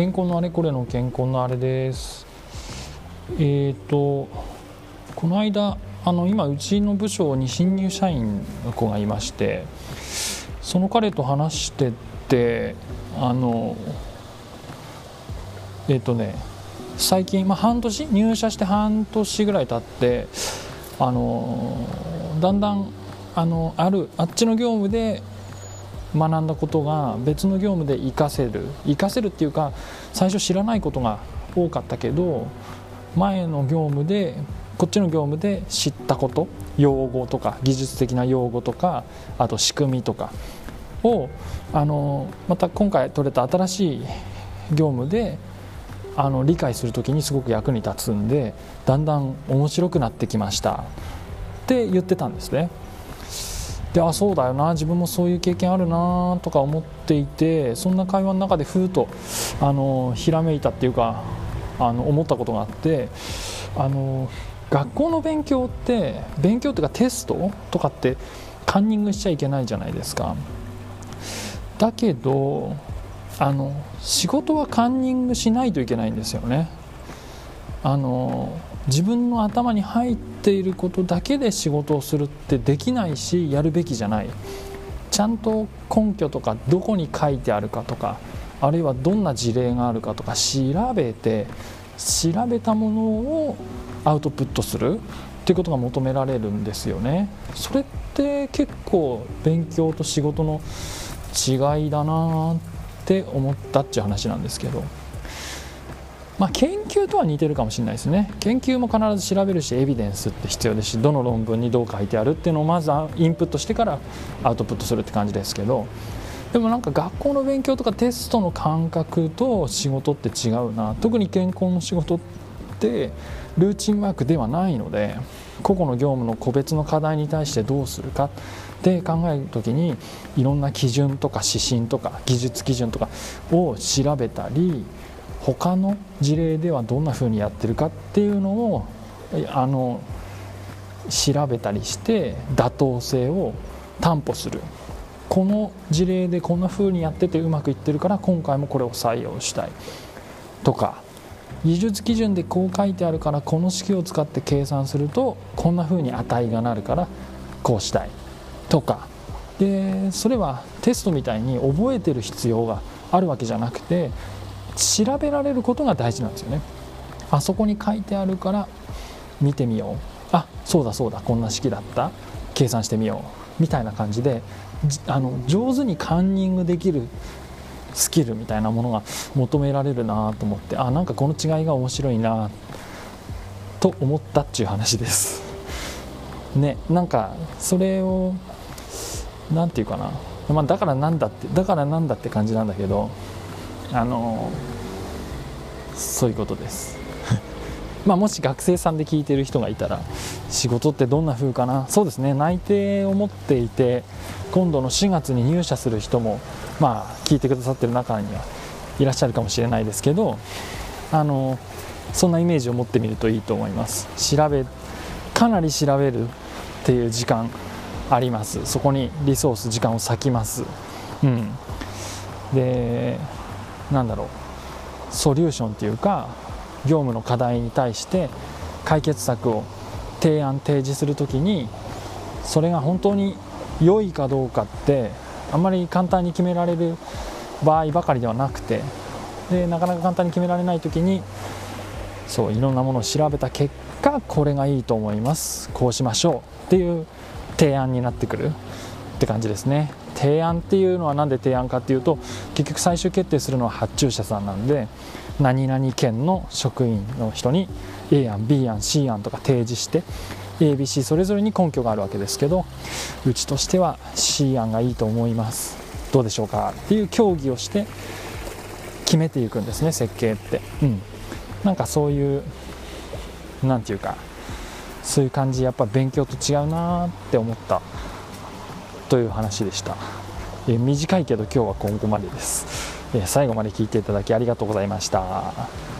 健康のあれこれの健康のあれです。えっ、ー、とこの間あの今うちの部署に新入社員の子がいましてその彼と話しててあのえっ、ー、とね最近、まあ、半年入社して半年ぐらい経ってあのだんだんあのあるあっちの業務で学んだことが別の業務で活かせる活かせるっていうか最初知らないことが多かったけど前の業務でこっちの業務で知ったこと用語とか技術的な用語とかあと仕組みとかをあのまた今回取れた新しい業務であの理解する時にすごく役に立つんでだんだん面白くなってきましたって言ってたんですね。であそうだよな自分もそういう経験あるなとか思っていてそんな会話の中でふーとあのひらめいたっていうかあの思ったことがあってあの学校の勉強って勉強っていうかテストとかってカンニングしちゃいけないじゃないですか。だけどあの仕事はカンニングしないといけないんですよね。あの自分の頭に入っていることだけで仕事をするってできないしやるべきじゃないちゃんと根拠とかどこに書いてあるかとかあるいはどんな事例があるかとか調べて調べたものをアウトプットするっていうことが求められるんですよねそれって結構勉強と仕事の違いだなって思ったっていう話なんですけど。まあ、研究とは似てるかもしれないですね。研究も必ず調べるしエビデンスって必要ですしどの論文にどう書いてあるっていうのをまずインプットしてからアウトプットするって感じですけど。でもなんか学校の勉強とかテストの感覚と仕事って違うな。特に健康の仕事ってルーチンワークではないので個々の業務の個別の課題に対してどうするか。って考える時にいろんな基準とか指針とか技術基準とかを調べたり他の事例ではどんなふうにやってるかっていうのをあの調べたりして妥当性を担保する。この事例でこんなふうにやっててうまくいってるから今回もこれを採用したい。とか技術基準でこう書いてあるからこの式を使って計算するとこんなふうに値がなるからこうしたい。とかでそれはテストみたいに覚えてる必要があるわけじゃなくて調べられることが大事なんですよね。あそこに書いてあるから見てみよう。あそうだそうだこんな式だった。計算してみよう。みたいな感じであの上手にカンニングできるスキルみたいなものが求められるなと思ってあなんかこの違いが面白いなと思ったっていう話です。ねなんかそれを何て言うかな、まあ、だからなんだってだからなんだって感じなんだけどあのそういうことです。まあもし学生さんで聞いてる人がいたら仕事ってどんな風かな？そうですね。内定を持っていて今度の4月に入社する人もまあ聞いてくださってる中にはいらっしゃるかもしれないですけどあのそんなイメージを持ってみるといいと思います。調べかなり調べるっていう時間あります。そこにリソース時間を割きます。うん。でなんだろう。ソリューションっていうか業務の課題に対して解決策を提案提示する時にそれが本当に良いかどうかってあんまり簡単に決められる場合ばかりではなくてでなかなか簡単に決められない時にそういろんなものを調べた結果これがいいと思います。こうしましょうっていう提案になってくるって感じですね。提案っていうのは何で提案かっていうと結局最終決定するのは発注者さんなんで何々県の職員の人に A 案 B 案 C 案とか提示して ABC それぞれに根拠があるわけですけどうちとしては C 案がいいと思います。どうでしょうかっていう協議をして決めていくんですね設計って。うん。なんかそういう何て言うかそういう感じ。やっぱ勉強と違うなって思った。という話でした、え短いけど今日はここまでです、え最後まで聞いていただきありがとうございました。